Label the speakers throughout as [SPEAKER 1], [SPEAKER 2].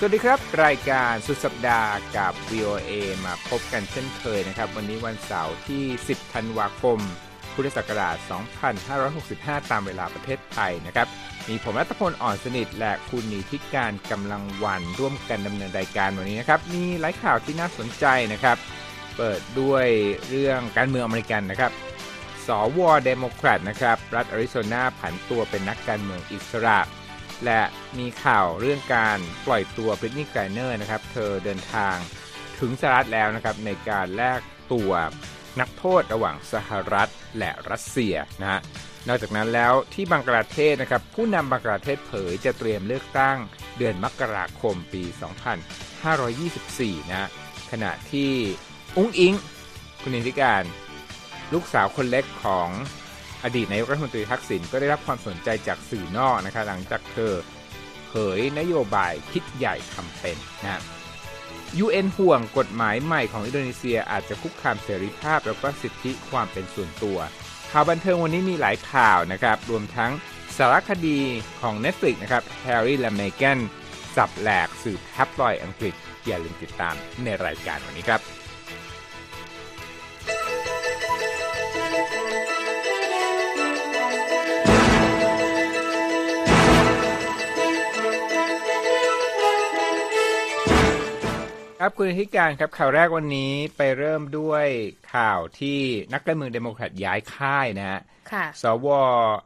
[SPEAKER 1] สวัสดีครับ รายการสุดสัปดาห์กับ VOA มาพบกันเช่นเคยนะครับ วันนี้วันเสาร์ที่ 10 ธันวาคม พุทธศักราช 2565 ตามเวลาประเทศไทยนะครับ มีผมรัตพลอ่อนสนิท และคุณนีธิกาญจน์ กำลังวรรณร่วมกันดำเนินรายการวันนี้นะครับ มีหลายข่าวที่น่าสนใจนะครับ เปิดด้วยเรื่องการเมืองอเมริกันนะครับส.ว. เดโมแครตนะครับรัฐอริโซนาผันตัวเป็นนักการเมืองอิสระ และมีข่าวเรื่องการปล่อยตัวบริตนีย์ไกเนอร์นะครับ เธอเดินทางถึงสหรัฐแล้วนะครับ ในการแลกตัวนักโทษระหว่างสหรัฐและรัสเซียนะฮะนอกจากนั้นแล้วที่บังกลาเทศนะครับ ผู้นำบังกลาเทศเผยจะเตรียมเลือกตั้งเดือนมกราคมปี 2524 นะขณะที่อุ้งอิง คุณนิติการ ลูกสาวคนเล็กของ อดีตนายกรัฐมนตรีทักษิณก็ได้รับความสนใจจากสื่อนอกนะครับหลังจากเธอเผยนโยบายคิดใหญ่ทำเป็นนะ UN ห่วงกฎหมายใหม่ของอินโดนีเซียอาจจะคุกคามเสรีภาพ แล้วก็สิทธิความเป็นส่วนตัว ข่าวบันเทิงวันนี้มีหลายข่าวนะครับ รวมทั้งสารคดีของ Netflix นะครับแฮร์รี่และเมแกนสับแหลกสื่อแท็บลอยด์อังกฤษอย่าลืมติดตามในรายการวันนี้ครับ ครับคุณนีธิกาญจน์ครับข่าวแรกวันนี้ไปเริ่มด้วยข่าวที่นักการเมืองเดโมแครตย้ายค่ายนะฮะ
[SPEAKER 2] ค่ะ
[SPEAKER 1] สวแ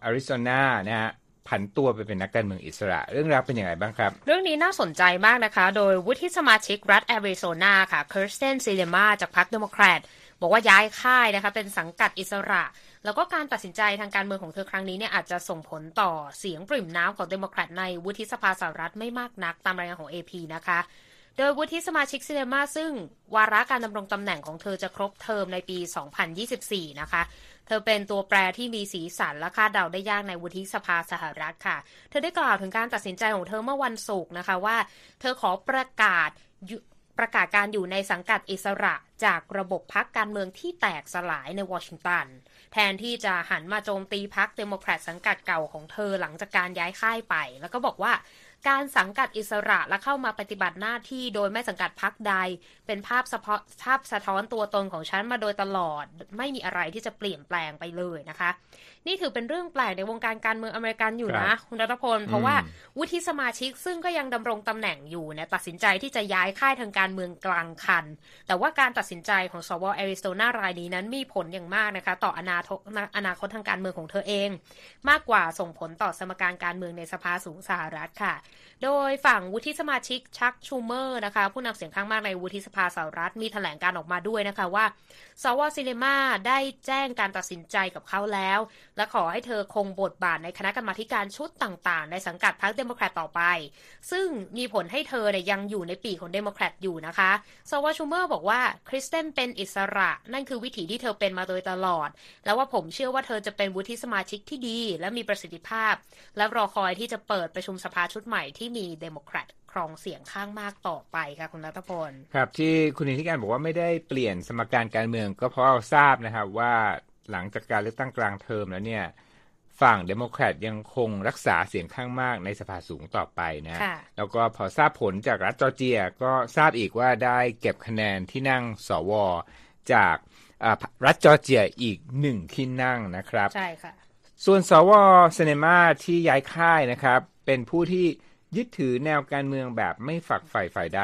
[SPEAKER 1] อริโซนานะฮะผันตัวไปเป็นนักการเมืองอิสระ เรื่องราวเป็นยังไงบ้างครับ
[SPEAKER 2] เรื่องนี้น่าสนใจมากนะคะ โดยวุฒิสมาชิกรัฐแอริโซนาค่ะเคียร์สเตนซิเนมาจากพรรคเดโมแครตบอกว่าย้ายค่ายนะคะเป็นสังกัดอิสระ แล้วก็การตัดสินใจทางการเมืองของเธอครั้งนี้เนี่ยอาจจะส่งผลต่อเสียงปริ่มน้ำของเดโมแครตในวุฒิสภาสหรัฐไม่มากนักตามรายงานของ AP นะคะ โดยวุฒิสมาชิกซิเนมาซึ่งวาระการดำรงตำแหน่งของเธอจะครบเทอมในปี 2024 นะคะ เธอเป็นตัวแปรที่มีสีสันและคาดเดาได้ยากในวุฒิสภาสหรัฐค่ะ เธอได้กล่าวถึงการตัดสินใจของเธอเมื่อวันศุกร์นะคะว่า เธอขอประกาศประกาศการอยู่ในสังกัดอิสระจากระบบพรรคการเมืองที่แตกสลายในวอชิงตัน แทนที่จะหันมาโจมตีพรรคเดโมแครตสังกัดเก่าของเธอหลังจากการย้ายค่ายไป แล้วก็บอกว่า การสังกัดอิสระและเข้ามาปฏิบัติหน้าที่โดยไม่สังกัดพักใด เป็นภาพสะพาภาพสะท้อนตัวตนของฉันมาโดยตลอด ไม่มีอะไรที่จะเปลี่ยนแปลงไปเลยนะคะ นี่ถือเป็นเรื่องแปลกในวงการการเมืองอเมริกันอยู่นะ คุณรัตพล เพราะว่าวุฒิสมาชิกซึ่งก็ยังดำรงตำแหน่งอยู่เนี่ยตัดสินใจที่จะย้ายค่ายทางการเมืองกลางคัน แต่ว่าการตัดสินใจของสวแอริโซนารายนี้นั้นมีผลอย่างมากนะคะ ต่ออนาคตอนาคตทางการเมืองของเธอเอง มากกว่าส่งผลต่อสมการการเมืองในสภาสูงสหรัฐค่ะโดยฝั่งวุฒิสมาชิกชักชูเมอร์นะคะ ผู้นำเสียงข้างมากในวุฒิสภาสหรัฐมีแถลงการณ์ออกมาด้วยนะคะว่าสวซิเนมาได้แจ้งการตัดสินใจกับเขาแล้ว และขอให้เธอคงบทบาทในคณะกรรมาการชุดต่างๆ ในสังกัดพรรคเดโมแครตต่อไป ซึ่งมีผลให้เธอเนี่ยยังอยู่ในปีกของเดโมแครตอยู่นะคะสวชูเมอร์บอกว่าเคียร์สเตนเป็นอิสระ นั่นคือวิถีที่เธอเป็นมาโดยตลอด แล้วว่าผมเชื่อว่าเธอจะเป็นวุฒิสมาชิกที่ดี และมีประสิทธิภาพ และรอคอยที่จะเปิดประชุมสภาชุดใหม่ที่มีเดโมแครตครองเสียงข้างมากต่อไปค่ะคุณรัตพล
[SPEAKER 1] ครับที่คุณนีธิกาญจน์บอกว่าไม่ได้เปลี่ยนสมการการเมืองก็เพราะเราทราบนะครับว่าหลังจากการเลือกตั้งกลางเทอมแล้วเนี่ยฝั่งเดโมแครตยังคงรักษาเสียงข้างมากในสภาสูงต่อไปนะ
[SPEAKER 2] ค่ะ
[SPEAKER 1] แล้วก็พอทราบผลจากรัฐจอร์เจียก็ทราบอีกว่าได้เก็บคะแนนที่นั่งสวจากอ่ารัฐจอร์เจียอีกหนึ่งที่นั่งนะครับ
[SPEAKER 2] ใช่ค่ะ
[SPEAKER 1] ส่วนสวเซเนมาที่ย้ายค่ายนะครับ เป็นผู้ที่ ยึดถือแนวการเมืองแบบไม่ฝักใฝ่ฝ่ายใด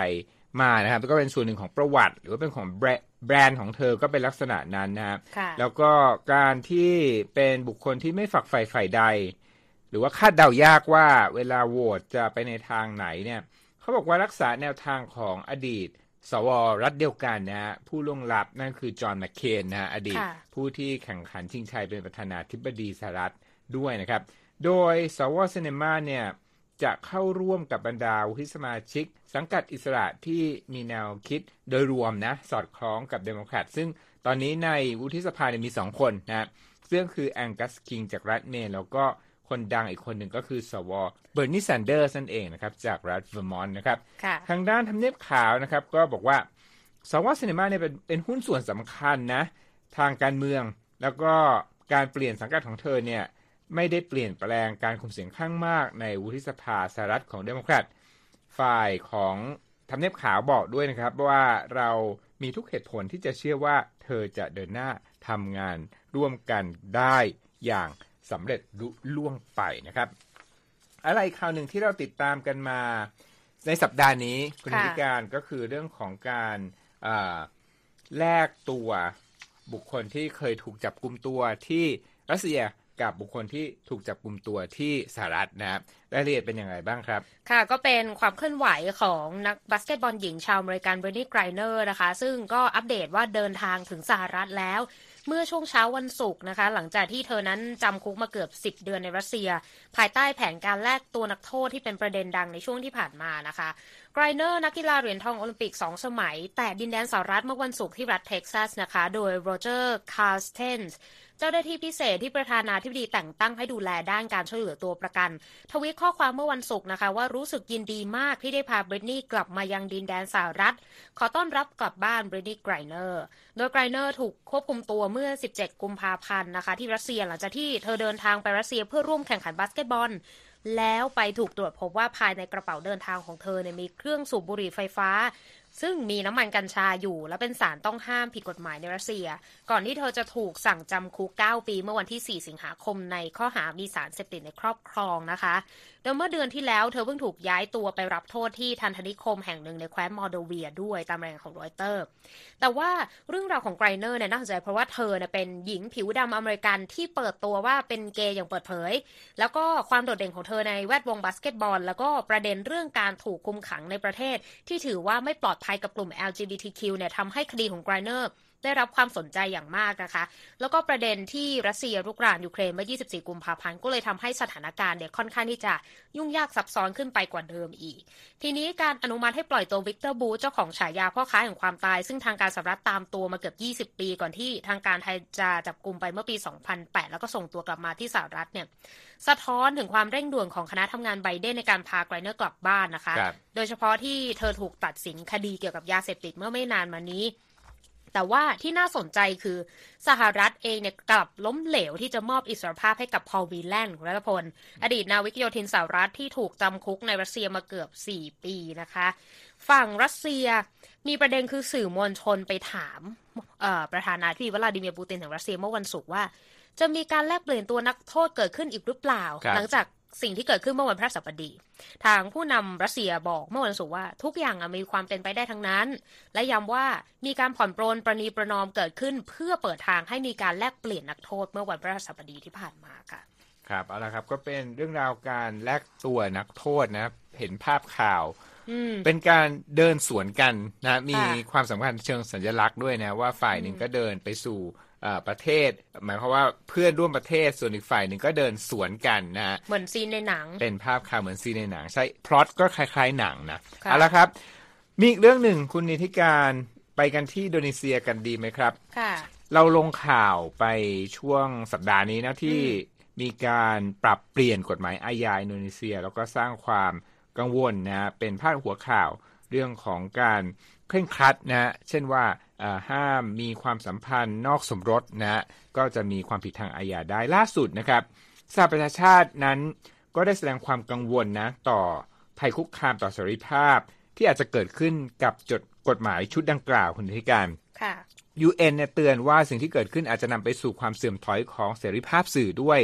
[SPEAKER 1] มานะครับแล้วก็เป็นส่วนหนึ่งของประวัติ หรือว่าเป็นของแบรแบรนด์ของเธอก็เป็นลักษณะนั้นนะครับ
[SPEAKER 2] ค่ะ
[SPEAKER 1] แล้วก็การที่เป็นบุคคลที่ไม่ฝักใฝ่ฝ่ายใด หรือว่าคาดเดายากว่าเวลาโหวตจะไปในทางไหนเนี่ยเขาบอกว่ารักษาแนวทางของอดีต สวรัฐเดียวกันนะฮะผู้ล่วงลับนั่นคือจอห์นแมคเคนนะฮะอดีต
[SPEAKER 2] ค่ะ
[SPEAKER 1] ผู้ที่แข่งขันชิงชัยเป็นประธานาธิบดีสหรัฐด้วยนะครับ โดยสวซิเนมาเนี่ย จะเข้าร่วมกับบรรดาวุฒิสมาชิก สังกัดอิสระที่มีแนวคิดโดยรวมนะ สอดคล้องกับเดโมแครตซึ่งตอนนี้ในวุฒิสภาเนี่ยมีสองคนนะซึ่งคือแองกัสคิงจากรัฐเมนแล้วก็คนดังอีกคนหนึ่งก็คือสวเบอร์นีแซนเดอร์สนั่นเองนะครับ จากรัฐเวอร์มอนต์นะครับ
[SPEAKER 2] ค่ะ
[SPEAKER 1] ทางด้านทำเนียบขาวนะครับ ก็บอกว่าสวซิน e มาเนี่ยเป็นเป็นหุ้นส่วนสำคัญนะ ทางการเมืองแล้วก็การเปลี่ยนสังกัดของเธอเนี่ย ไม่ได้เปลี่ยนแปลงการคุมเสียงข้างมากในวุฒิสภาสหรัฐของเดโมแครตฝ่ายของทำเนียบขาวบอกด้วยนะครับว่าเรามีทุกเหตุผลที่จะเชื่อว่าเธอจะเดินหน้าทำงานร่วมกันได้อย่างสำเร็จลุล่วงไปนะครับ อะอีกข่าวหนึ่งที่เราติดตามกันมา ในสัปดาห์นี้คุณนีธิกาญจน์ก็คือเรื่องของการแลกตัวบุคคลที่เคยถูกจับกุมตัวที่รัสเซีย กับบุคคลที่ถูกจับกลุ่มตัวที่สหรัฐนะครับรายละเอียดเป็นอย่างไรบ้างครับ
[SPEAKER 2] ค่ะก็เป็นความเคลื่อนไหวของนักบาสเกตบอลหญิงชาวอเมริกันบริตนีย์ไกรเนอร์นะคะ ซึ่งก็อัปเดตว่าเดินทางถึงสหรัฐแล้วเมื่อช่วงเช้าวันศุกร์นะคะ หลังจากที่เธอนั้นจำคุกมาเกือบ 10 เดือนในรัสเซีย ภายใต้แผนการแลกตัวนักโทษที่เป็นประเด็นดังในช่วงที่ผ่านมานะคะ ไกรเนอร์นักกีฬาเหรียญทองโอลิมปิกสองสมัย แตะดินแดนสหรัฐเมื่อวันศุกร์ที่รัฐเท็กซัสนะคะ โดยโรเจอร์คาร์สเทนส์เจ้าหน้าที่พิเศษที่ประธานาธิบดีแต่งตั้งให้ดูแลด้านการช่วยเหลือตัวประกัน ทวิตข้อความเมื่อวันศุกร์นะคะ ว่ารู้สึกยินดีมากที่ได้พาบริตนีย์กลับมายังดินแดนสหรัฐ ขอต้อนรับกลับบ้านบริตนีย์ไกรเนอร์ โดยไกรเนอร์ถูกควบคุมตัวเมื่อ 17 กุมภาพันธ์นะคะ ที่รัสเซียหลังจากที่เธอเดินทางไปรัสเซียเพื่อร่วมแข่งขันบาสเกตบอล แล้วไปถูกตรวจพบว่าภายในกระเป๋าเดินทางของเธอเนี่ยมีเครื่องสูบบุหรี่ไฟฟ้า ซึ่งมีน้ำมันกัญชาอยู่ และเป็นสารต้องห้ามผิดกฎหมายในรัสเซีย ก่อนที่เธอจะถูกสั่งจำคุก 9 ปีเมื่อวันที่ 4 สิงหาคมในข้อหามีสารเสพติดในครอบครองนะคะ โดยเมื่อเดือนที่แล้วเธอเพิ่งถูกย้ายตัวไปรับโทษที่ทัณฑนิคมแห่งหนึ่งในแคว้นมอร์โดเวียด้วยตามรายงานของรอยเตอร์ แต่ว่าเรื่องราวของไกรเนอร์เนี่ยน่าสนใจเพราะว่าเธอเนี่ยเป็นหญิงผิวดำอเมริกันที่เปิดตัวว่าเป็นเกย์อย่างเปิดเผย แล้วก็ความโดดเด่นของเธอในแวดวงบาสเกตบอล แล้วก็ประเด็นเรื่องการถูกคุมขังในประเทศที่ถือว่าไม่ปลอดภัยกับกลุ่ม LGBTQ เนี่ยทำให้คดีของไกรเนอร์ ได้รับความสนใจอย่างมากนะคะ แล้วก็ประเด็นที่รัสเซียรุกรานยูเครนเมื่อ 24 กุมภาพันธ์ก็เลยทำให้สถานการณ์เนี่ยค่อนข้างที่จะยุ่งยากซับซ้อนขึ้นไปกว่าเดิมอีก ทีนี้การอนุมัติให้ปล่อยตัววิกเตอร์บูทเจ้าของฉายาพ่อค้าแห่งความตาย ซึ่งทางการสหรัฐตามตัวมาเกือบ 20 ปี ก่อนที่ทางการไทยจะจับกลุ่มไปเมื่อปี 2008 แล้วก็ส่งตัวกลับมาที่สหรัฐเนี่ยสะท้อนถึงความเร่งด่วนของคณะทำงานไบเดนในการพาไกรเนอร์กลับบ้านนะคะ โดยเฉพาะที่เธอถูกตัดสินคดีเกี่ยวกับยาเสพติดเมื่อไม่นานมานี้ แต่ว่าที่น่าสนใจคือสหรัฐเองเนี่ยกลับล้มเหลวที่จะมอบอิสรภาพให้กับพอลวีแลนด์รัฐพล อดีตนาวิกโยธินสหรัฐที่ถูกจำคุกในรัสเซียมาเกือบ 4 ปีนะคะ ฝั่งรัสเซียมีประเด็นคือสื่อมวลชนไปถามประธานาธิบดีวลาดิเมียร์ปูตินของรัสเซียเมื่อวันศุกร์ว่า จะมีการแลกเปลี่ยนตัวนักโทษเกิดขึ้นอีกหรือเปล่า หลังจาก สิ่งที่เกิดขึ้นเมื่อวันพฤหัสบดี ทางผู้นำรัสเซียบอกเมื่อวันศุกร์ว่า ทุกอย่างมีความเป็นไปได้ทั้งนั้น และย้ำว่ามีการผ่อนปรนประนีประนอมเกิดขึ้น เพื่อเปิดทางให้มีการแลกเปลี่ยนนักโทษเมื่อวันพฤหัสบดีที่ผ่านมาค่ะ
[SPEAKER 1] ครับเอาละครับก็เป็นเรื่องราวการแลกตัวนักโทษนะเห็นภาพข่าวเป็นการเดินสวนกันนะมีความสำคัญเชิงสัญลักษณ์ด้วยนะว่าฝ่ายหนึ่งก็เดินไปสู่ ประเทศ หมายความว่าเพื่อนร่วมประเทศส่วนอีกฝ่ายหนึ่งก็เดินสวนกันนะฮะ
[SPEAKER 2] เหมือนซีนในหนัง
[SPEAKER 1] เป็นภาพข่าวเหมือนซีนในหนัง ใช่พล็อตก็คล้ายๆหนังนะเอาละครับ มีอีกเรื่องหนึ่งคุณนิติการไปกันที่อินโดนีเซียกันดีไหมครับ
[SPEAKER 2] ค่ะ
[SPEAKER 1] เราลงข่าวไปช่วงสัปดาห์นี้นะที่มีการปรับเปลี่ยนกฎหมายอาญาอินโดนีเซีย แล้วก็สร้างความกังวลนะเป็นพาดหัวข่าวเรื่องของการเคร่งครัดนะ เช่นว่า ห้ามมีความสัมพันธ์นอกสมรสนะก็จะมีความผิดทางอาญาได้ล่าสุดนะครับสหประชาชาตินั้นก็ได้แสดงความกังวลนะต่อภัยคุกคามต่อเสรีภาพ ที่อาจจะเกิดขึ้นกับจดกฎหมายชุดดังกล่าวคุณธิการ
[SPEAKER 2] ค่ะ
[SPEAKER 1] UN เนี่ยเตือนว่าสิ่งที่เกิดขึ้นอาจจะนำไปสู่ความเสื่อมถอยของเสรีภาพสื่อด้วย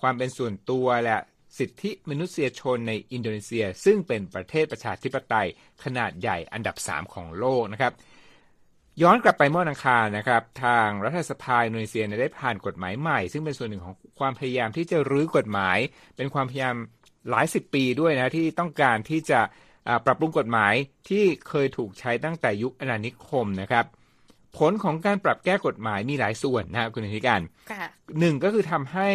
[SPEAKER 1] ความเป็นส่วนตัวและสิทธิมนุษยชนในอินโดนีเซีย ซึ่งเป็นประเทศประชาธิปไตยขนาดใหญ่อันดับ 3 ของโลกนะครับ ย้อนกลับไปเมื่อวันอังคารนะครับ ทางรัฐสภาอินโดนีเซียได้ผ่านกฎหมายใหม่ ซึ่งเป็นส่วนหนึ่งของความพยายามที่จะรื้อกฎหมาย เป็นความพยายามหลายสิบปีด้วยนะที่ต้องการที่จะปรับปรุงกฎหมายที่เคยถูกใช้ตั้งแต่ยุคอาณานิคมนะครับ ผลของการปรับแก้กฎหมายมีหลายส่วนนะครับคุณธิการหนึ่งก็คือทำให้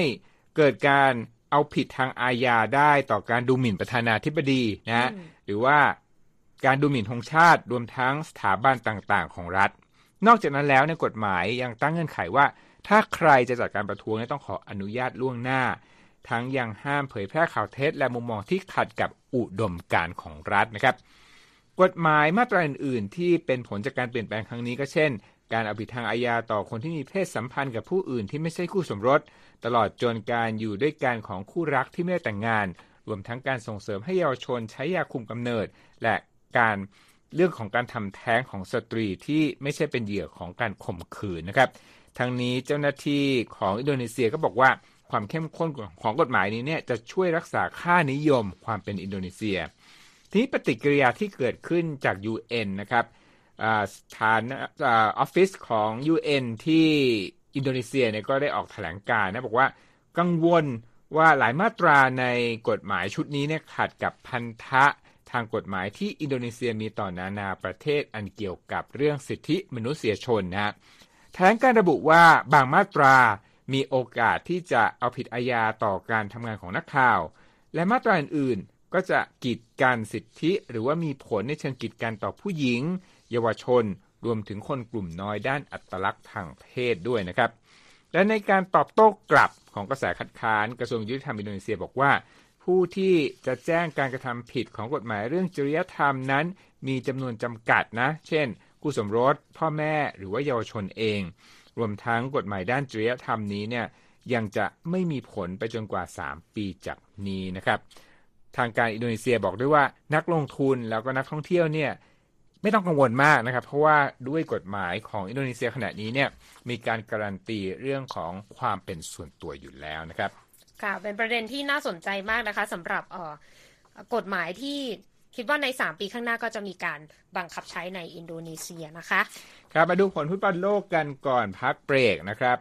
[SPEAKER 1] เกิดการเอาผิดทางอาญาได้ต่อการดูหมิ่นประธานาธิบดีนะหรือว่า การดูหมิ่นธงชาติรวมทั้งสถาบันต่างๆ ของรัฐ นอกจากนั้นแล้วในกฎหมายยังตั้งเงื่อนไขว่า ถ้าใครจะจัดการประท้วงต้องขออนุญาตล่วงหน้า ทั้งยังห้ามเผยแพร่ข่าวเท็จ และมุมมองที่ขัดกับอุดมการของรัฐนะครับ กฎหมายมาตราอื่น ๆ ที่เป็นผลจากการเปลี่ยนแปลงครั้งนี้ก็เช่น การเอาผิดทางอาญาต่อคนที่มีเพศสัมพันธ์กับผู้อื่นที่ไม่ใช่คู่สมรส ตลอดจนการอยู่ด้วยกันของคู่รักที่ไม่ได้แต่งงาน รวมทั้งการส่งเสริมให้เยาวชนใช้ยาคุมกำเนิด และ การเรื่องของการทำแท้งของสตรีที่ไม่ใช่เป็นเหยื่อของการข่มขืนนะครับทั้งนี้เจ้าหน้าที่ของอินโดนีเซียก็บอกว่าความเข้มข้นของกฎหมายนี้เนี่ยจะช่วยรักษาค่านิยมความเป็นอินโดนีเซีย ทีนี้ปฏิกิริยาที่เกิดขึ้นจาก UN นะครับสถานออฟฟิศของ UN ที่อินโดนีเซียเนี่ยก็ได้ออกแถลงการณ์นะบอกว่ากังวลว่าหลายมาตราในกฎหมายชุดนี้เนี่ยขัดกับพันธะ ทางกฎหมายที่อินโดนีเซียมีต่อนานาประเทศอันเกี่ยวกับเรื่องสิทธิมนุษยชนนะแถลงการระบุว่าบางมาตรามีโอกาสที่จะเอาผิดอาญาต่อการทำงานของนักข่าว และมาตราอื่นๆ ก็จะกีดกันสิทธิหรือว่ามีผลในเชิงกีดกันต่อผู้หญิง เยาวชน รวมถึงคนกลุ่มน้อยด้านอัตลักษณ์ทางเพศด้วยนะครับ และในการตอบโต้กลับของกระแสคัดค้านกระทรวงยุติธรรมอินโดนีเซียบอกว่า ผู้ที่จะแจ้งการกระทำผิดของกฎหมายเรื่องจริยธรรมนั้น มีจำนวนจำกัดนะ เช่นคู่สมรส พ่อแม่หรือว่าเยาวชนเอง รวมทั้งกฎหมายด้านจริยธรรมนี้เนี่ยยังจะไม่มีผลไปจนกว่า 3 ปีจากนี้นะครับ ทางการอินโดนีเซียบอกด้วยว่านักลงทุนแล้วก็นักท่องเที่ยวเนี่ยไม่ต้องกังวลมากนะครับ เพราะว่าด้วยกฎหมายของอินโดนีเซียขณะนี้เนี่ยมีการการันตีเรื่องของความเป็นส่วนตัวอยู่แล้วนะครับ
[SPEAKER 2] ค่ะ เป็นประเด็นที่น่าสนใจมากนะคะสำหรับกฎหมายที่คิดว่าใน 3 ปีข้างหน้าก็จะมีการบังคับใช้ในอินโดนีเซียนะคะ
[SPEAKER 1] ครับมาดูผลฟุตบอลโลกกันก่อนพักเบรกนะครับ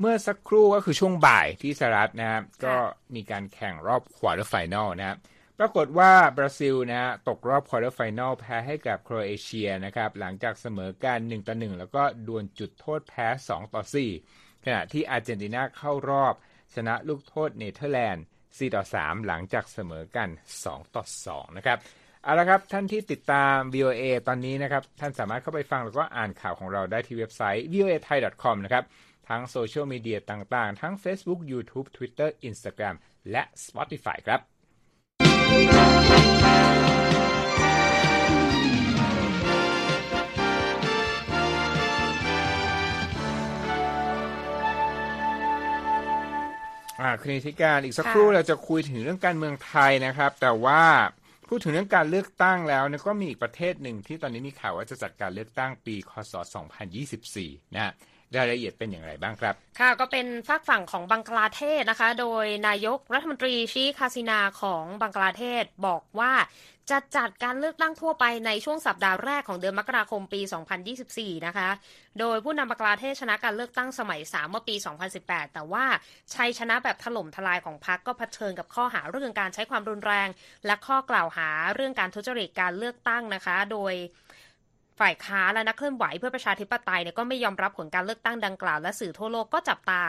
[SPEAKER 1] เมื่อสักครู่ก็คือช่วงบ่ายที่สหรัฐนะครับก็มีการแข่งรอบ quarter final นะครับปรากฏว่าบราซิลนะฮะตกรอบ quarter final แพ้ให้กับโครเอเชียนะครับหลังจากเสมอกัน1ต่อ1แล้วก็ดวลจุดโทษแพ้ 2 ต่อ 4 ขณะที่อาร์เจนตินาเข้ารอบ ชนะลูกโทษเนเธอร์แลนด์ 4 ต่อ 3 หลังจากเสมอกัน 2 ต่อ 2 นะครับ เอาละครับท่านที่ติดตาม VOA ตอนนี้นะครับ ท่านสามารถเข้าไปฟังแล้วก็อ่านข่าวของเราได้ที่เว็บไซต์ voa thai com นะครับ ทั้งโซเชียลมีเดียต่างๆ ทั้ง Facebook YouTube Twitter Instagram และ Spotify ครับ อ่าคุณธิการอีกสักครู่เราจะคุยถึงเรื่องการเมืองไทยนะครับ แต่ว่าพูดถึงเรื่องการเลือกตั้งแล้วเนี่ยก็มีอีกประเทศหนึ่งที่ตอนนี้มีข่าวว่าจะจัดการเลือกตั้งปี คศ 2024 นะ รายละเอียดเป็นอย่างไรบ้างครับ
[SPEAKER 2] ค่ะก็เป็นฝากฝั่งของบังกลาเทศนะคะ โดยนายกรัฐมนตรีชีคาซินาของบังกลาเทศบอกว่าจะจัดการเลือกตั้งทั่วไปในช่วงสัปดาห์แรกของเดือนมกราคมปี 2024 นะคะ โดยผู้นำบังกลาเทศชนะการเลือกตั้งสมัย 3 เมื่อปี 2018 แต่ว่าชัยชนะแบบถล่มทลายของพรรคก็เผชิญกับข้อหาเรื่องการใช้ความรุนแรง และข้อกล่าวหาเรื่องการทุจริตการเลือกตั้งนะคะ โดย ฝ่ายค้าและนักเคลื่อนไหวเพื่อประชาธิปไตยเนี่ยก็ไม่ยอมรับผลการเลือกตั้งดังกล่าว และสื่อทั่วโลกก็จับตา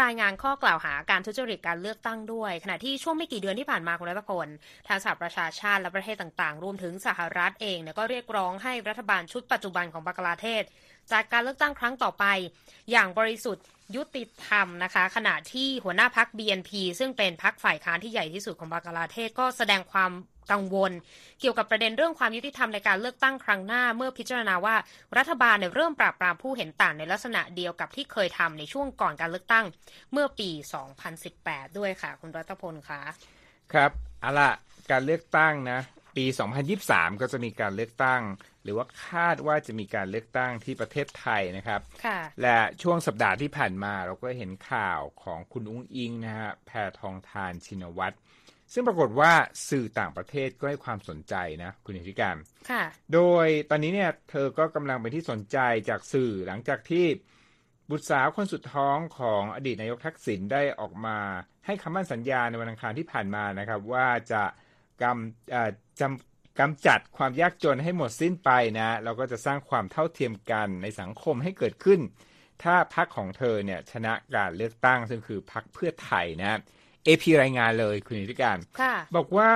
[SPEAKER 2] รายงานข้อกล่าวหาการทุจริตการเลือกตั้งด้วย ขณะที่ช่วงไม่กี่เดือนที่ผ่านมาคุณรัตพลทางสหประชาชาติและประเทศต่างๆ รวมถึงสหรัฐเองเนี่ยก็เรียกร้องให้รัฐบาลชุดปัจจุบันของบังกลาเทศจากการเลือกตั้งครั้งต่อไป อย่างบริสุทธิ์ยุติธรรมนะคะ ขณะที่หัวหน้าพัก BNP ซึ่งเป็นพักฝ่ายค้านที่ใหญ่ที่สุดของบังกลาเทศก็แสดงความ กังวล เกี่ยวกับประเด็นเรื่องความยุติธรรมในการเลือกตั้งครั้งหน้า เมื่อพิจารณาว่ารัฐบาลเนี่ยเริ่มปราบปรามผู้เห็นต่างในลักษณะเดียวกับที่เคยทำในช่วงก่อนการเลือกตั้งเมื่อปี 2018 ด้วยค่ะ คุณรัตพลคะ
[SPEAKER 1] ครับเอาล่ะการเลือกตั้งนะปี 2023 ก็จะมีการเลือกตั้ง หรือว่าคาดว่าจะมีการเลือกตั้งที่ประเทศไทยนะครับและช่วงสัปดาห์ที่ผ่านมาเราก็เห็นข่าวของคุณอุ้งอิงนะฮะแพทองทานชินวัตร ซึ่งปรากฏว่าสื่อต่างประเทศก็ให้ความสนใจนะคุณอิทธิการ
[SPEAKER 2] ค่ะ
[SPEAKER 1] โดยตอนนี้เนี่ยเธอก็กำลังเป็นที่สนใจจากสื่อหลังจากที่บุตรสาวคนสุดท้องของอดีตนายกทักษิณได้ออกมาให้คำมั่นสัญญาในวันอังคารที่ผ่านมานะครับ ว่าจะกำจำกำจัดความยากจนให้หมดสิ้นไปนะเราก็จะสร้างความเท่าเทียมกันในสังคมให้เกิดขึ้น ถ้าพักของเธอเนี่ยชนะการเลือกตั้งซึ่งคือพักเพื่อไทยนะ เอพีรายงานเลยคุณนิติการบอกว่า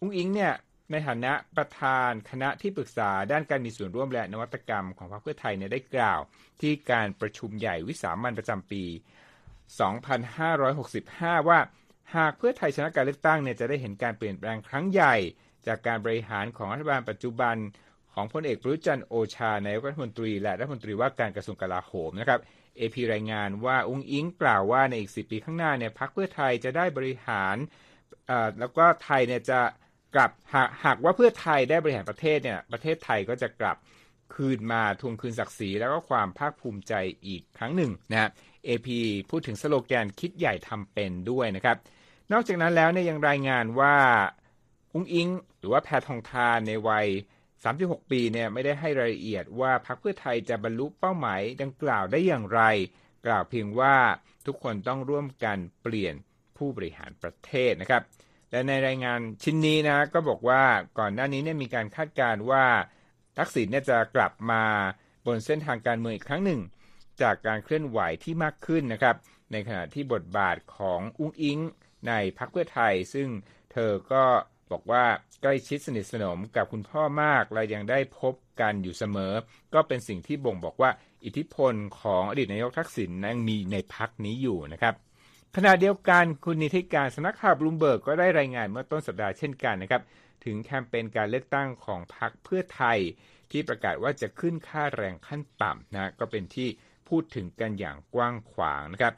[SPEAKER 1] อุ้งอิงเนี่ยในฐานะประธานคณะที่ปรึกษาด้านการมีส่วนร่วมและนวัตกรรมของพรรคเพื่อไทยเนี่ยได้กล่าว ที่การประชุมใหญ่วิสามันประจำปี 2565 ว่าหากเพื่อไทยชนะการเลือกตั้งเนี่ยจะได้เห็นการเปลี่ยนแปลงครั้งใหญ่ จากการบริหารของรัฐบาลปัจจุบัน ของพลเอกประยุจันโอชานายกรัฐมนตรี และรัฐมนตรีว่าการกระทรวงกลาโหมนะครับเอพีรายงานว่าอุ้งอิงกล่าวว่าในอีกสิปีข้างหน้าเนี่ยพรรคเพื่อไทยจะได้บริหารแล้วก็ไทยเนี่ยจะกลับหากหากว่าเพื่อไทยได้บริหารประเทศเนี่ยประเทศไทยก็จะกลับคืนมาทวงคืนศักดิ์ศรีแล้วก็ความภาคภูมิใจอีกครั้งหนึ่งนะ AP พูดถึงสโลแกนคิดใหญ่ทำเป็นด้วยนะครับ นอกจากนั้นแล้วเนี่ยยังรายงานว่าอุ้งอิง หรือว่าแพทองทานในวัย 36 ปีเนี่ยไม่ได้ให้รายละเอียดว่าพรรคเพื่อไทยจะบรรลุเป้าหมายดังกล่าวได้อย่างไร กล่าวเพียงว่าทุกคนต้องร่วมกันเปลี่ยนผู้บริหารประเทศนะครับ และในรายงานชิ้นนี้นะก็บอกว่าก่อนหน้านี้เนี่ยมีการคาดการณ์ว่า ทักษิณเนี่ยจะกลับมาบนเส้นทางการเมืองอีกครั้งหนึ่ง จากการเคลื่อนไหวที่มากขึ้นนะครับ ในขณะที่บทบาทของอุ้งอิงในพรรคเพื่อไทย ซึ่งเธอก็ บอกว่าใกล้ชิดสนิทสนมกับคุณพ่อมากและยังได้พบกันอยู่เสมอ ก็เป็นสิ่งที่บ่งบอกว่าอิทธิพลของอดีตนายกทักษิณยังมีในพรรคนี้อยู่นะครับขณะเดียวกันคุณนิติการสนักข่าวบลูมเบิร์กก็ได้รายงานเมื่อต้นสัปดาห์เช่นกันนะครับ ถึงแคมเปญการเลือกตั้งของพรรคเพื่อไทย ที่ประกาศว่าจะขึ้นค่าแรงขั้นต่ำนะก็เป็นที่พูดถึงกันอย่างกว้างขวางนะครับ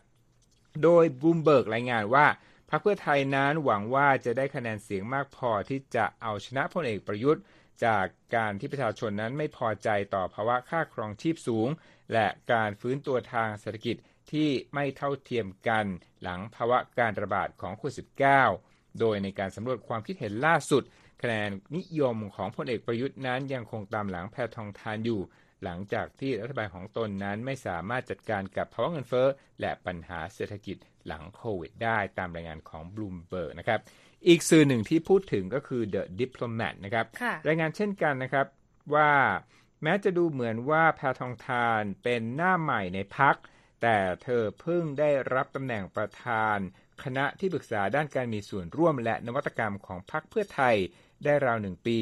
[SPEAKER 1] โดยบลูมเบิร์กรายงานว่า พรรคเพื่อไทยนั้นหวังว่าจะได้คะแนนเสียงมากพอที่จะเอาชนะพลเอกประยุทธ์ จากการที่ประชาชนนั้นไม่พอใจต่อภาวะค่าครองชีพสูง และการฟื้นตัวทางเศรษฐกิจที่ไม่เท่าเทียมกันหลังภาวะการระบาดของโควิด -19 โดยในการสำรวจความคิดเห็นล่าสุด คะแนนนิยมของพลเอกประยุทธ์นั้นยังคงตามหลังแพทองทานอยู่ หลังจากที่รัฐบาลของตนนั้นไม่สามารถจัดการกับภาวะเงินเฟ้อและปัญหาเศรษฐกิจหลังโควิดได้ตามรายงานของบลูมเบิร์กนะครับ อีกสื่อหนึ่งที่พูดถึงก็คือ The Diplomat นะครับ รายงานเช่นกันนะครับว่าแม้จะดูเหมือนว่าแพทองทานเป็นหน้าใหม่ในพัก แต่เธอเพิ่งได้รับตำแหน่งประธาน คณะที่ปรึกษาด้านการมีส่วนร่วมและนวัตกรรมของพรรคเพื่อไทยได้ราวหนึ่งปี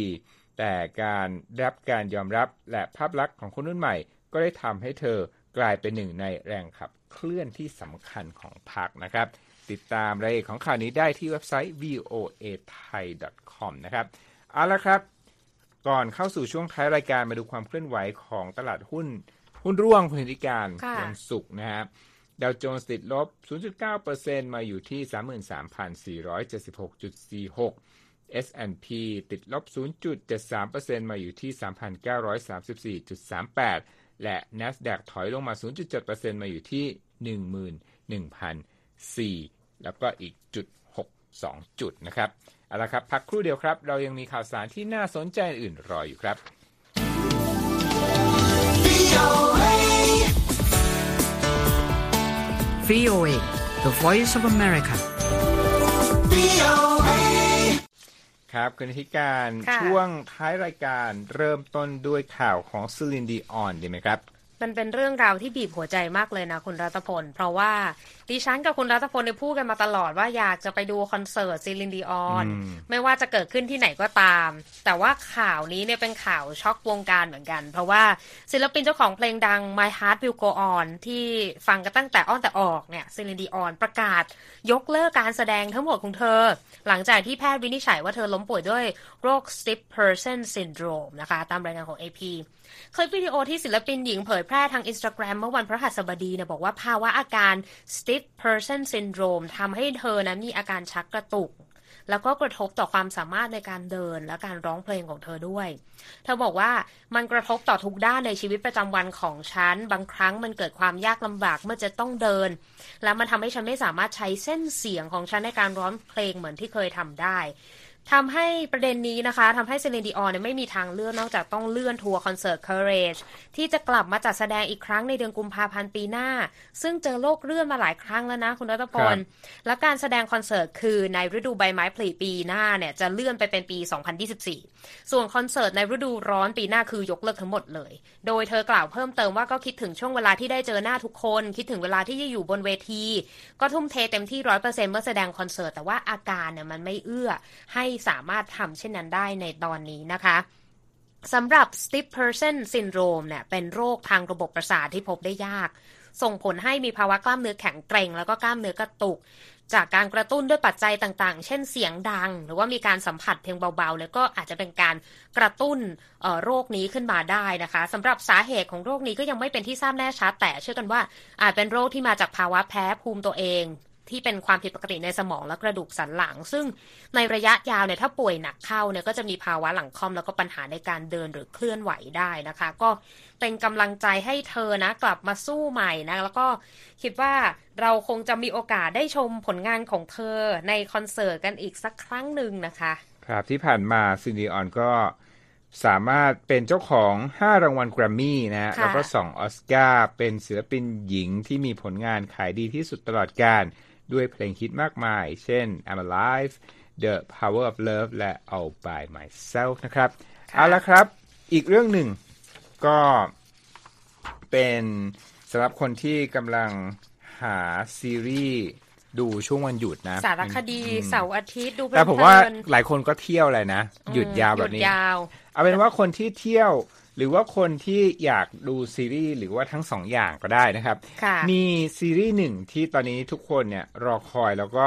[SPEAKER 1] แต่การรับการยอมรับและภาพลักษณ์ของคนรุ่นใหม่ ก็ได้ทำให้เธอกลายเป็นหนึ่งในแรงขับเคลื่อนที่สำคัญของพรรคนะครับ ติดตามรายละเอียดของข่าวนี้ได้ที่เว็บไซต์ voa thai com นะครับเอาละครับ ก่อนเข้าสู่ช่วงท้ายรายการมาดูความเคลื่อนไหวของตลาดหุ้น หุ้นร่วงพนิธิการวันศุกร์นะครับดาวโจนส์ติดลบ 0.9%มาอยู่ที่ 33,476.46 S&P ติดลบ 0.73%มาอยู่ที่ 3,934.38 และ NASDAQ ถอยลงมา 0.7%มาอยู่ที่ 11,004 แล้วก็อีกจุด 62 จุดนะครับ เอาละครับ พักครู่เดียวครับ เรายังมีข่าวสารที่น่าสนใจอื่นรออยู่ครับ
[SPEAKER 3] VOA The Voice of America
[SPEAKER 1] ครับคุณธิการช่วงท้ายรายการเริ่มต้นด้วยข่าวของซิลินดีออนดีไหมครับ
[SPEAKER 2] มันเป็นเรื่องราวที่บีบหัวใจมากเลยนะคุณรัตพล เพราะว่าดิฉันกับคุณรัตพลได้พูดกันมาตลอดว่าอยากจะไปดูคอนเสิร์ตซิลินดีออน ไม่ว่าจะเกิดขึ้นที่ไหนก็ตาม แต่ว่าข่าวนี้เนี่ยเป็นข่าวช็อกวงการเหมือนกัน เพราะว่าศิลปินเจ้าของเพลงดัง My Heart Will Go On ที่ฟังกันตั้งแต่อ้อนแต่ออกเนี่ยซิลินดีออนประกาศยกเลิกการแสดงทั้งหมดของเธอ หลังจากที่แพทย์วินิจฉัยว่าเธอล้มป่วยด้วยโรค stiff person syndrome นะคะ ตามรายงานของ AP คลิปวิดีโอที่ศิลปินหญิงเผยแพร่ทางอินสตาแกรมเมื่อวันพฤหัสบดีเนี่ยบอกว่าภาวะอาการ stiff person syndrome ทำให้เธอนั้นมีอาการชักกระตุก แล้วก็กระทบต่อความสามารถในการเดินและการร้องเพลงของเธอด้วย เธอบอกว่ามันกระทบต่อทุกด้านในชีวิตประจำวันของฉัน บางครั้งมันเกิดความยากลำบากเมื่อจะต้องเดิน และมันทำให้ฉันไม่สามารถใช้เส้นเสียงของฉันในการร้องเพลงเหมือนที่เคยทำได้ ทำให้ประเด็นนี้นะคะทำให้เซลีนดิออนไม่มีทางเลือกนอกจากต้องเลื่อนทัวร์คอนเสิร์ต Courage ที่จะกลับมาจัดแสดงอีกครั้งในเดือนกุมภาพันธ์ปีหน้า ซึ่งเจอโรคเลื่อนมาหลายครั้งแล้วนะคุณรัตพล และการแสดงคอนเสิร์ตคือในฤดูใบไม้ผลิปีหน้าเนี่ยจะเลื่อนไปเป็นปี 2024 ส่วนคอนเสิร์ตในฤดูร้อนปีหน้าคือยกเลิกทั้งหมดเลย โดยเธอกล่าวเพิ่มเติมว่าก็คิดถึงช่วงเวลาที่ได้เจอหน้าทุกคน คิดถึงเวลาที่จะอยู่บนเวที ก็ทุ่มเทเต็มที่ร้อยเปอร์เซ็นต์เมื่อแสดงคอนเสิร์ตแต่ว่าอาการเนี่ยมันไม่เอื้อให้สามารถทำเช่นนั้นได้ในตอนนี้นะคะสำหรับ stiff person syndrome เนี่ยเป็นโรคทางระบบประสาทที่พบได้ยาก ส่งผลให้มีภาวะกล้ามเนื้อแข็งเกร็งแล้วก็กล้ามเนื้อกระตุก จากการกระตุ้นด้วยปัจจัยต่างๆ เช่นเสียงดัง หรือว่ามีการสัมผัสเพียงเบาๆ แล้วก็อาจจะเป็นการกระตุ้นโรคนี้ขึ้นมาได้นะคะสำหรับสาเหตุของโรคนี้ก็ยังไม่เป็นที่ทราบแน่ชัดแต่เชื่อกันว่าอาจเป็นโรคที่มาจากภาวะแพ้ภูมิตัวเอง ที่เป็นความผิดปกติในสมองและกระดูกสันหลัง ซึ่งในระยะยาวเนี่ยถ้าป่วยหนักเข้าเนี่ยก็จะมีภาวะหลังคอมแล้วก็ปัญหาในการเดินหรือเคลื่อนไหวได้นะคะ ก็เป็นกำลังใจให้เธอนะ กลับมาสู้ใหม่นะ แล้วก็คิดว่าเราคงจะมีโอกาสได้ชมผลงานของเธอในคอนเสิร์ตกันอีกสักครั้งหนึ่งนะคะ
[SPEAKER 1] ครับที่ผ่านมาซินดีออนก็สามารถเป็นเจ้าของ 5 รางวัลแกรมมี่นะฮะ
[SPEAKER 2] ค่ะ
[SPEAKER 1] แล้วก็ 2 ออสการ์ เป็นศิลปินหญิงที่มีผลงานขายดีที่สุดตลอดการ ด้วยเพลงฮิตมากมาย เช่น I'm Alive The Power of Love และ All by Myself นะครับ
[SPEAKER 2] ค่ะ
[SPEAKER 1] เอาละครับ อีกเรื่องหนึ่งก็เป็นสำหรับคนที่กำลังหาซีรีส์ดูช่วงวันหยุดนะ
[SPEAKER 2] สารคดีเสาร์อาทิตย์ดูเพลิน
[SPEAKER 1] แต่ผมว่า
[SPEAKER 2] ๆ
[SPEAKER 1] หลายคนก็เที่ยวเลยนะ หยุดยาวแบบนี้
[SPEAKER 2] หยุดยาว
[SPEAKER 1] เอาเป็นว่าคนที่เที่ยว หรือว่าคนที่อยากดูซีรีส์หรือว่าทั้งสองอย่างก็ได้นะครับ
[SPEAKER 2] ค่ะ
[SPEAKER 1] มีซีรีส์หนึ่งที่ตอนนี้ทุกคนเนี่ยรอคอยแล้วก็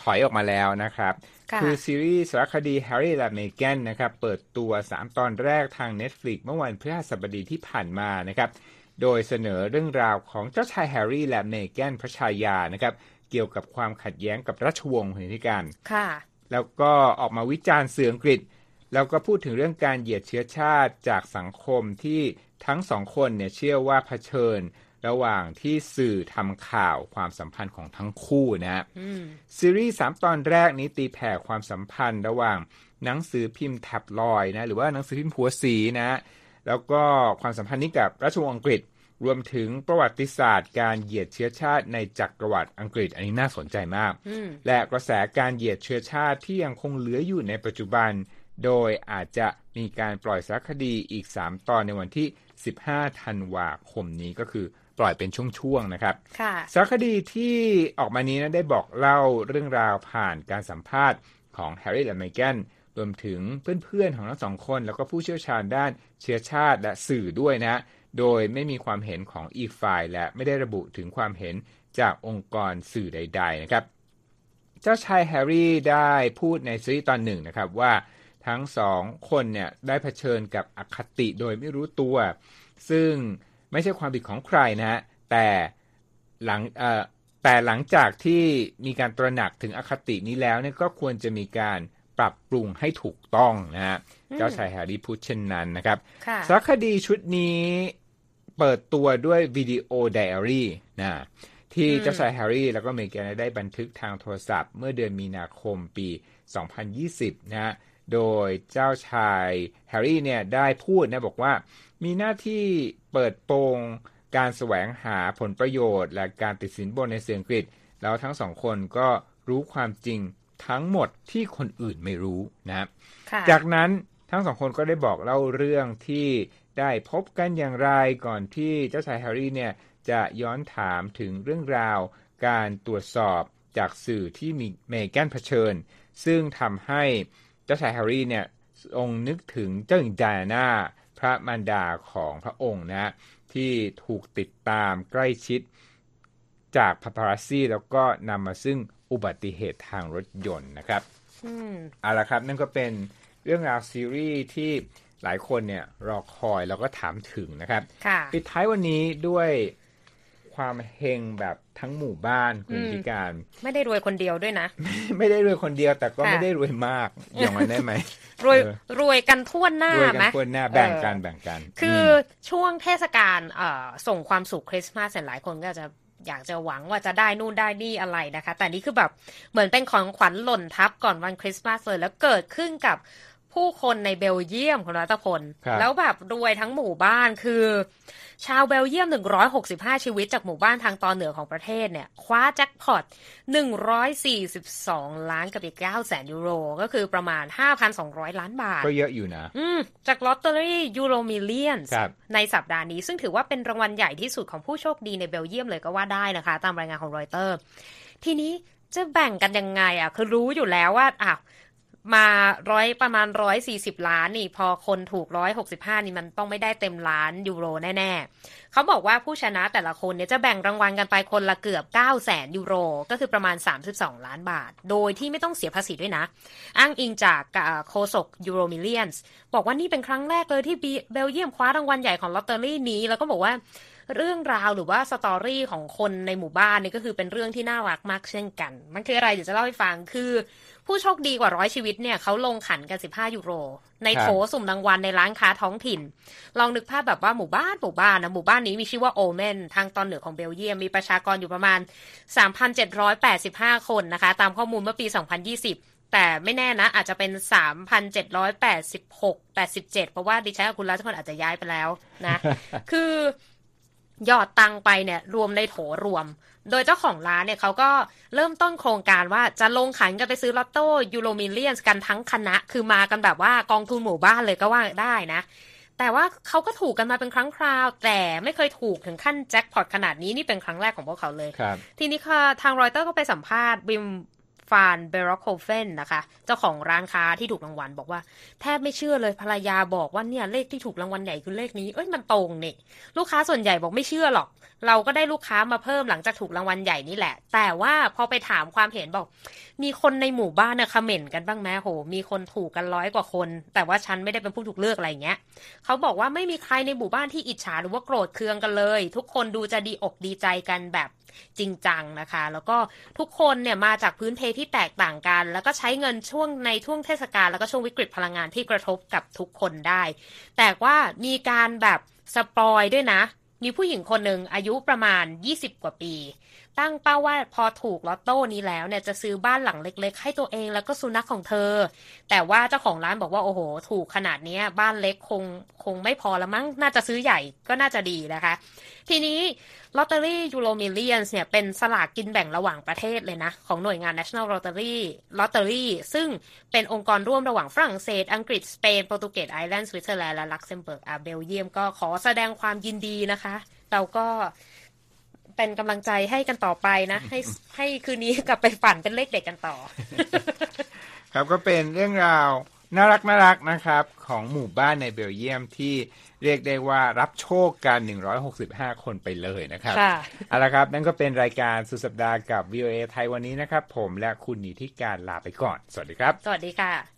[SPEAKER 1] ถอยออกมาแล้วนะครับ
[SPEAKER 2] ค่ะ
[SPEAKER 1] อซีรีส์สารคดี Harry และ Meghan นะครับ เปิดตัว 3 ตอนแรกทาง Netflix เมื่อวันพฤหัสบดีที่ผ่านมานะครับ โดยเสนอเรื่องราวของเจ้าชายแฮร์รี่และเมแกนพระชายานะครับ เกี่ยวกับความขัดแย้งกับราชวงศ์แห่งนิการ
[SPEAKER 2] ค่ะ
[SPEAKER 1] แล้วก็ออกมาวิจารณ์สื่ออังกฤษ แล้วก็พูดถึงเรื่องการเหยียดเชื้อชาติจากสังคมที่ทั้งสองคนเนี่ยเชื่อว่าเผชิญระหว่างที่สื่อทำข่าวความสัมพันธ์ของทั้งคู่นะฮะ
[SPEAKER 2] อืม
[SPEAKER 1] ซีรีส์สามตอนแรกนี้ตีแผ่ความสัมพันธ์ระหว่างหนังสือพิมพ์แท็บลอยด์นะหรือว่าหนังสือพิมพ์ผัวสีนะ แล้วก็ความสัมพันธ์นี้กับราชวงศ์อังกฤษ รวมถึงประวัติศาสตร์การเหยียดเชื้อชาติในจักรวรรดิอังกฤษ อันนี้น่าสนใจมาก
[SPEAKER 2] อืม
[SPEAKER 1] และกระแสการเหยียดเชื้อชาติที่ยังคงเหลืออยู่ในปัจจุบัน โดยอาจจะมีการปล่อยสารคดีอีก 3 ตอนในวันที่ 15 ธันวาคมนี้ก็คือปล่อยเป็นช่วงๆนะครับ
[SPEAKER 2] ค่ะ
[SPEAKER 1] สารคดีที่ออกมานี้นะได้บอกเล่าเรื่องราวผ่านการสัมภาษณ์ของแฮร์รี่และไมแกนรวมถึงเพื่อนๆของทั้งสองคน แล้วก็ผู้เชี่ยวชาญด้านเชื้อชาติและสื่อด้วยนะ โดยไม่มีความเห็นของอีกฝ่ายและไม่ได้ระบุถึงความเห็นจากองค์กรสื่อใด ๆ นะครับ เจ้าชายแฮร์รี่ได้พูดในซีรีส์ตอนหนึ่งนะครับว่า ทั้งสองคนเนี่ยได้เผชิญกับอคติโดยไม่รู้ตัว ซึ่งไม่ใช่ความผิดของใครนะฮะแต่หลังเอ่อแต่หลังจากที่มีการตระหนักถึงอคตินี้แล้วเนี่ยก็ควรจะมีการปรับปรุงให้ถูกต้องนะฮะเจ้าชายแฮร์รี่พูดเช่นนั้นนะครับ
[SPEAKER 2] ค่ะ
[SPEAKER 1] สารคดีชุดนี้เปิดตัวด้วยวิดีโอไดอารี่นะที่
[SPEAKER 2] อืม
[SPEAKER 1] เจ้าชายแฮร์รี่แล้วก็เมแกนได้บันทึกทางโทรศัพท์ เมื่อเดือนมีนาคมปี 2020 นะฮะ โดยเจ้าชายแฮร์รี่เนี่ยได้พูดนะบอกว่า มีหน้าที่เปิดโปงการแสวงหาผลประโยชน์ และการติดสินบนในเสียงอังกฤษ แล้วทั้งสองคนก็รู้ความจริงทั้งหมดที่คนอื่นไม่รู้นะครับ
[SPEAKER 2] ค่ะ
[SPEAKER 1] จากนั้นทั้งสองคนก็ได้บอกเล่าเรื่องที่ได้พบกันอย่างไรก่อนที่เจ้าชายแฮร์รี่เนี่ยจะย้อนถามถึงเรื่องราว การตรวจสอบจากสื่อที่มีเมแกนเผชิญ ซึ่งทำให้ เจ้าชายแฮร์รี่เนี่ยทรงนึกถึงเจ้าหญิงไดอาน่าพระมารดาของพระองค์นะที่ถูกติดตามใกล้ชิดจากพาปารัสซี่แล้วก็นำมาซึ่งอุบัติเหตุทางรถยนต์นะครับ
[SPEAKER 2] อืม
[SPEAKER 1] เอาละครับ นั่นก็เป็นเรื่องราวซีรีส์ที่หลายคนเนี่ยรอคอยแล้วก็ถามถึงนะครับ
[SPEAKER 2] ค่ะ
[SPEAKER 1] ปิดท้ายวันนี้ด้วย ความเฮงแบบทั้งหมู่บ้านคุณ
[SPEAKER 2] อืม
[SPEAKER 1] พิการ
[SPEAKER 2] ไม่ได้รวยคนเดียวด้วยนะ
[SPEAKER 1] ไม่ได้รวยคนเดียวแต่ก็
[SPEAKER 2] ค่ะ
[SPEAKER 1] ไม่ได้รวยมากอย่างนั้นได้ไหม
[SPEAKER 2] รวย
[SPEAKER 1] เออ
[SPEAKER 2] รวยกันทั่วหน้าร
[SPEAKER 1] วยกั
[SPEAKER 2] ไหม
[SPEAKER 1] นคนหน้าแบ่งกัน
[SPEAKER 2] เออ
[SPEAKER 1] แบ่งกัน
[SPEAKER 2] คืออ
[SPEAKER 1] ม
[SPEAKER 2] ช่วงเทศกาลเอ่อส่งความสุขคริสต์มาสหลายคนก็จะอยากจะหวังว่าจะได้นู่นได้นี่อะไรนะคะ แต่นี่คือแบบเหมือนเป็นของขวัญหล่นทับก่อนวันคริสต์มาสเลย แล้วเกิดขึ้นกับ ผู้คนในเบลเยียมคุณรัตพล
[SPEAKER 1] ครับ
[SPEAKER 2] แล้วแบบรวยทั้งหมู่บ้านคือ ชาวเบลเยียม 165 ชีวิตจากหมู่บ้านทางตอนเหนือของประเทศเนี่ย คว้าแจ็คพอต 142 ล้านกับอีก9แสนยูโร ก็คือประมาณ 5,200 ล้านบาท
[SPEAKER 1] ก็เยอะอยู่นะ
[SPEAKER 2] อืม จากลอตเตอรี่ EuroMillions
[SPEAKER 1] ครับ
[SPEAKER 2] ในสัปดาห์นี้ ซึ่งถือว่าเป็นรางวัลใหญ่ที่สุดของผู้โชคดีในเบลเยียมเลยก็ว่าได้นะคะ ตามรายงานของรอยเตอร์ ทีนี้จะแบ่งกันยังไงอะ คือรู้อยู่แล้วว่าอะ มาร้อยประมาณร้อยสี่สิบล้านนี่พอคนถูกร้อยหกสิบห้านี่มันต้องไม่ได้เต็มล้านยูโรแน่ๆเขาบอกว่าผู้ชนะแต่ละคนเนี่ยจะแบ่งรางวัลกันไปคนละเกือบเก้าแสนยูโร ก็คือประมาณสามสิบสองล้านบาท โดยที่ไม่ต้องเสียภาษีด้วยนะ อ้างอิงจากโฆษก EuroMillions บอกว่านี่เป็นครั้งแรกเลยที่เบลเยียมคว้ารางวัลใหญ่ของลอตเตอรี่นี้ แล้วก็บอกว่าเรื่องราวหรือว่า story ของคนในหมู่บ้านนี่ก็คือเป็นเรื่องที่น่ารักมากเช่นกัน มันคืออะไรเดี๋ยวจะเล่าให้ฟังคือ ผู้โชคดีกว่าร้อยชีวิตเนี่ยเขาลงขันกัน15ยูโร ในโถสุ่มรางวัลในร้านค้าท้องถิ่น ลองนึกภาพแบบว่าหมู่บ้านหมู่บ้านนะหมู่บ้านนี้มีชื่อว่าโอลเมนทางตอนเหนือของเบลเยียมมีประชากรอยู่ประมาณ 3,785 คนนะคะ ตามข้อมูลเมื่อปี 2020แต่ไม่แน่นะ อาจจะเป็น 3,786 87 เพราะว่าดิฉันกับคุณรัชพลอาจจะย้ายไปแล้วนะ คือ ยอดตังไปเนี่ย รวมในโถรวม โดยเจ้าของร้านเนี่ยเขาก็เริ่มต้นโครงการว่าจะลงขันกันไปซื้อลอตโต้ยูโรมิเลียนกันทั้งคณะ คือมากันแบบว่ากองทุนหมู่บ้านเลยก็ว่าได้นะ แต่ว่าเขาก็ถูกกันมาเป็นครั้งคราว แต่ไม่เคยถูกถึงขั้นแจ็คพอตขนาดนี้นี่เป็นครั้งแรกของพวกเขาเลย
[SPEAKER 1] ครับ
[SPEAKER 2] ทีนี้ค่ะทางรอยเตอร์ก็ไปสัมภาษณ์บิมฟานเบรอกโคเฟนนะคะ เจ้าของร้านค้าที่ถูกรางวัลบอกว่า แทบไม่เชื่อเลยภรรยาบอกว่าเนี่ยเลขที่ถูกรางวัลใหญ่คือเลขนี้ เอ้ยมันตรงนี่ ลูกค้าส่วนใหญ่บอกไม่เชื่อหรอกเราก็ได้ลูกค้ามาเพิ่มหลังจากถูกรางวัลใหญ่นี่แหละ แต่ว่าพอไปถามความเห็นบอก มีคนในหมู่บ้านเนี่ยคอมเมนต์กันบ้างไหมโห มีคนถูกกันร้อยกว่าคน แต่ว่าฉันไม่ได้เป็นผู้ถูกเลือกอะไรเงี้ยเขาบอกว่าไม่มีใครในหมู่บ้านที่อิจฉาหรือว่าโกรธเคืองกันเลย ทุกคนดูจะดีอกดีใจกันแบบจริงจังนะคะ แล้วก็ทุกคนเนี่ยมาจากพื้นเพที่แตกต่างกัน แล้วก็ใช้เงินช่วงในช่วงเทศกาลแล้วก็ช่วงวิกฤตพลังงานที่กระทบกับทุกคนได้ แต่ว่ามีการแบบสปอยด้วยนะ มีผู้หญิงคนหนึ่งอายุประมาณ 20 กว่าปี ตั้งเป้าว่าพอถูกลอตโต้นี้แล้วเนี่ยจะซื้อบ้านหลังเล็ก ๆ ให้ตัวเองแล้วก็สุนัขของเธอ แต่ว่าเจ้าของร้านบอกว่าโอ้โห ถูกขนาดนี้บ้านเล็กคงคงไม่พอละมั้งน่าจะซื้อใหญ่ก็น่าจะดีนะคะ ทีนี้ลอตเตอรี่ EuroMillions เนี่ยเป็นสลากกินแบ่งระหว่างประเทศเลยนะ ของหน่วยงาน National Lottery Lottery ซึ่งเป็นองค์กรร่วมระหว่างฝรั่งเศส อังกฤษ สเปน โปรตุเกส ไอร์แลนด์ สวิตเซอร์แลนด์ และลักเซมเบิร์กอะเบลเยียมก็ขอแสดงความยินดีนะคะ เราก็ เป็นกำลังใจให้กันต่อไปนะ ให้ให้คืนนี้กลับไปฝันเป็นเลขเด็ดกันต่อ
[SPEAKER 1] ครับก็เป็นเรื่องราวน่ารักน่ารักนะครับ ของหมู่บ้านในเบลเยียมที่เรียกได้ว่ารับโชคกัน 165 คนไปเลยนะครับ
[SPEAKER 2] ค่ะ
[SPEAKER 1] เอาละครับ นั่นก็เป็นรายการสุดสัปดาห์กับ VOA ไทยวันนี้นะครับ ผมและคุณนิติการลาไปก่อน สวัสดีครับ
[SPEAKER 2] สวัสดีค่ะ